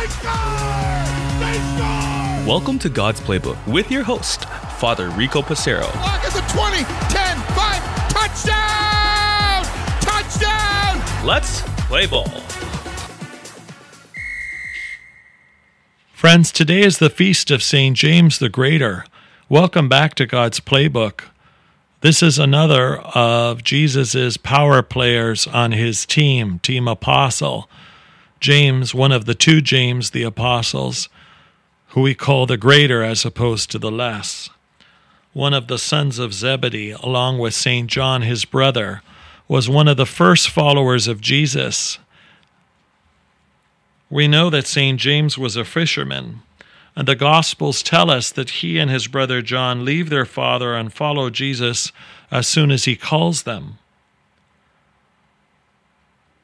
They score! They score! Welcome to God's Playbook with your host, Father Rico Passero. Lock at the 20, 10, 5, touchdown! Touchdown! Let's play ball. Friends, today is the feast of St. James the Greater. Welcome back to God's Playbook. This is another of Jesus' power players on his team, Team Apostle. James, one of the two James the Apostles, who we call the greater as opposed to the less. One of the sons of Zebedee, along with St. John, his brother, was one of the first followers of Jesus. We know that St. James was a fisherman, and the Gospels tell us that he and his brother John leave their father and follow Jesus as soon as he calls them.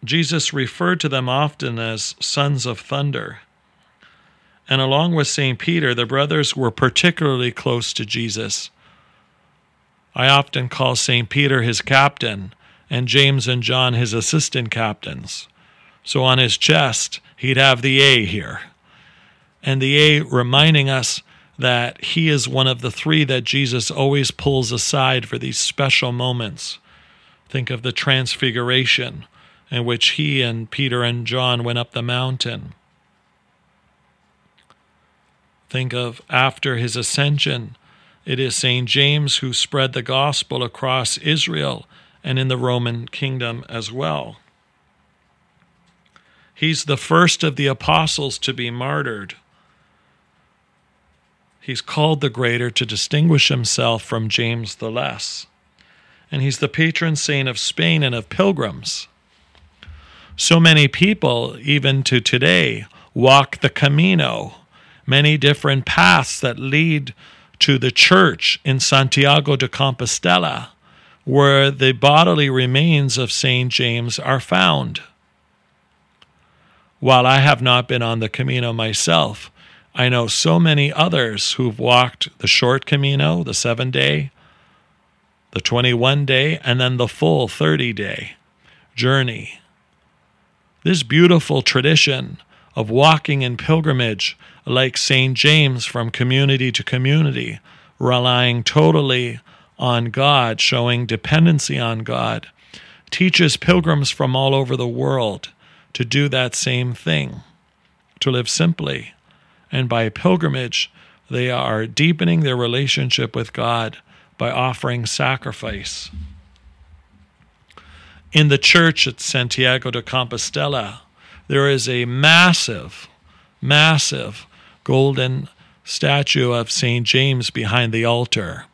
Jesus referred to them often as sons of thunder. And along with St. Peter, the brothers were particularly close to Jesus. I often call St. Peter his captain, and James and John his assistant captains. So on his chest, he'd have the A here. And the A reminding us that he is one of the three that Jesus always pulls aside for these special moments. Think of the transfiguration in which he and Peter and John went up the mountain. Think of after his ascension, it is St. James who spread the gospel across Israel and in the Roman kingdom as well. He's the first of the apostles to be martyred. He's called the greater to distinguish himself from James the less. And he's the patron saint of Spain and of pilgrims. So many people, even to today, walk the Camino, many different paths that lead to the church in Santiago de Compostela, where the bodily remains of St. James are found. While I have not been on the Camino myself, I know so many others who've walked the short Camino, the seven day, the 21 day, and then the full 30 day journey. This beautiful tradition of walking in pilgrimage, like St. James from community to community, relying totally on God, showing dependency on God, teaches pilgrims from all over the world to do that same thing, to live simply. And by pilgrimage, they are deepening their relationship with God by offering sacrifice in the church at Santiago de Compostela, there is a massive, massive golden statue of St. James behind the altar.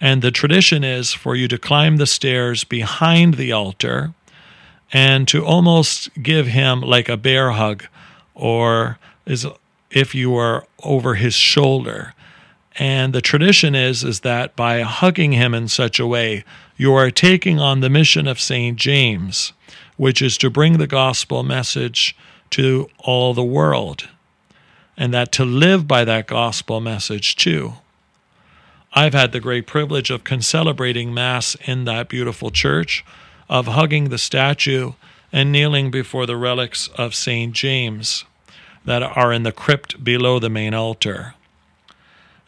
And the tradition is for you to climb the stairs behind the altar and to almost give him like a bear hug or is if you are over his shoulder. And the tradition is is that by hugging him in such a way, you are taking on the mission of St. James, which is to bring the gospel message to all the world, and that to live by that gospel message too. I've had the great privilege of concelebrating Mass in that beautiful church, of hugging the statue and kneeling before the relics of St. James that are in the crypt below the main altar.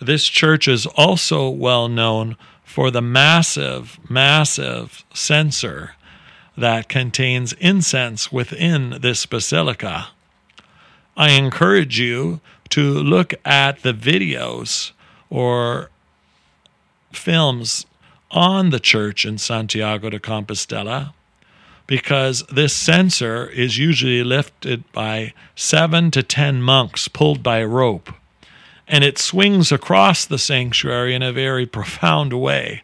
This church is also well known for the massive, massive censer that contains incense within this basilica. I encourage you to look at the videos or films on the church in Santiago de Compostela because this censer is usually lifted by seven to ten monks pulled by a rope and it swings across the sanctuary in a very profound way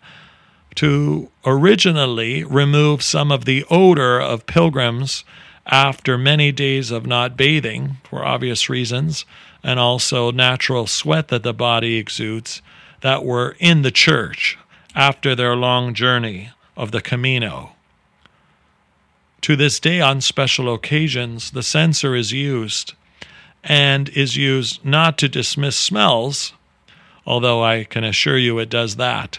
to originally remove some of the odor of pilgrims after many days of not bathing for obvious reasons, and also natural sweat that the body exudes that were in the church after their long journey of the Camino. To this day, on special occasions, the censer is used and is used not to dismiss smells, although I can assure you it does that,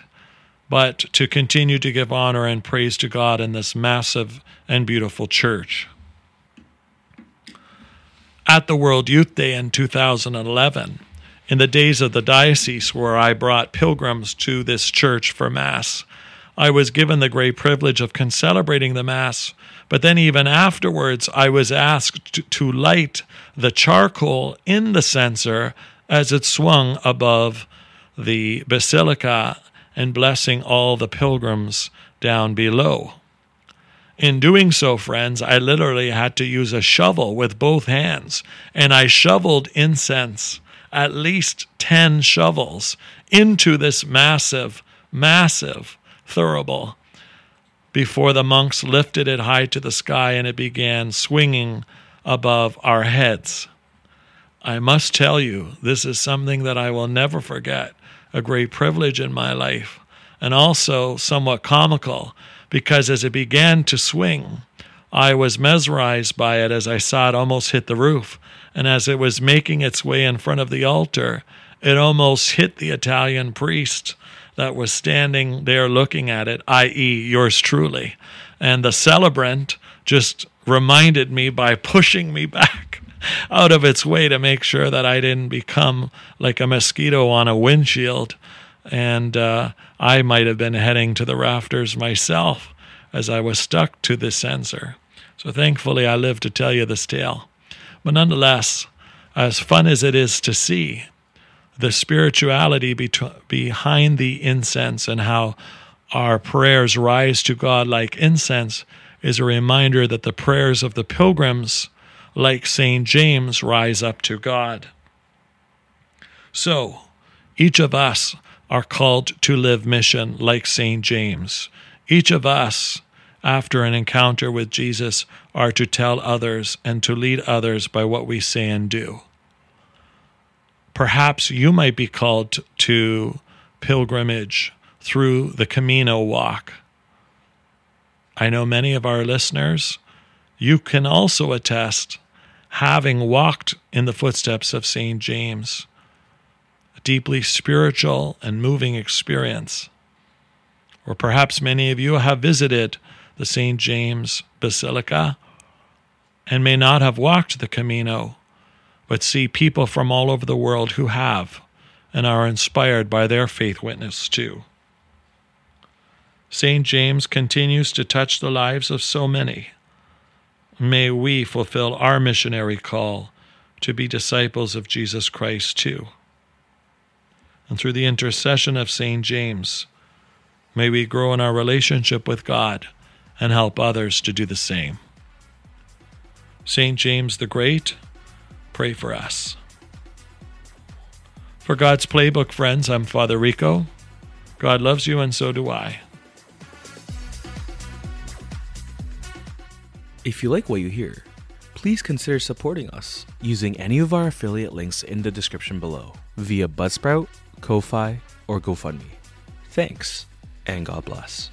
but to continue to give honor and praise to God in this massive and beautiful church. at the World Youth Day in 2011, in the days of the diocese where I brought pilgrims to this church for Mass, I was given the great privilege of concelebrating the Mass, but then even afterwards, I was asked to, light the charcoal in the censer as it swung above the basilica and blessing all the pilgrims down below. In doing so, friends, I literally had to use a shovel with both hands, and I shoveled incense, at least 10 shovels, into this massive, massive thurible before the monks lifted it high to the sky and it began swinging above our heads. I must tell you, this is something that I will never forget, a great privilege in my life, and also somewhat comical, because as it began to swing, I was mesmerized by it as I saw it almost hit the roof, and as it was making its way in front of the altar, it almost hit the Italian priest that was standing there looking at it, i.e., yours truly. And the celebrant just reminded me by pushing me back out of its way to make sure that I didn't become like a mosquito on a windshield. And uh, I might have been heading to the rafters myself as I was stuck to the censer. So thankfully, I lived to tell you this tale. But nonetheless, as fun as it is to see, the spirituality be- behind the incense and how our prayers rise to God like incense is a reminder that the prayers of the pilgrims, like St. James, rise up to God. So, each of us are called to live mission like St. James. Each of us, after an encounter with Jesus, are to tell others and to lead others by what we say and do perhaps you might be called to pilgrimage through the Camino walk. I know many of our listeners, you can also attest having walked in the footsteps of St. James, a deeply spiritual and moving experience. Or perhaps many of you have visited the St. James Basilica and may not have walked the Camino but see people from all over the world who have and are inspired by their faith witness too. St. James continues to touch the lives of so many. May we fulfill our missionary call to be disciples of Jesus Christ too. And through the intercession of St. James, may we grow in our relationship with God and help others to do the same. St. James the Great, pray for us. For God's Playbook, friends, I'm Father Rico. God loves you, and so do I. If you like what you hear, please consider supporting us using any of our affiliate links in the description below via Buzzsprout, Ko-Fi, or GoFundMe. Thanks, and God bless.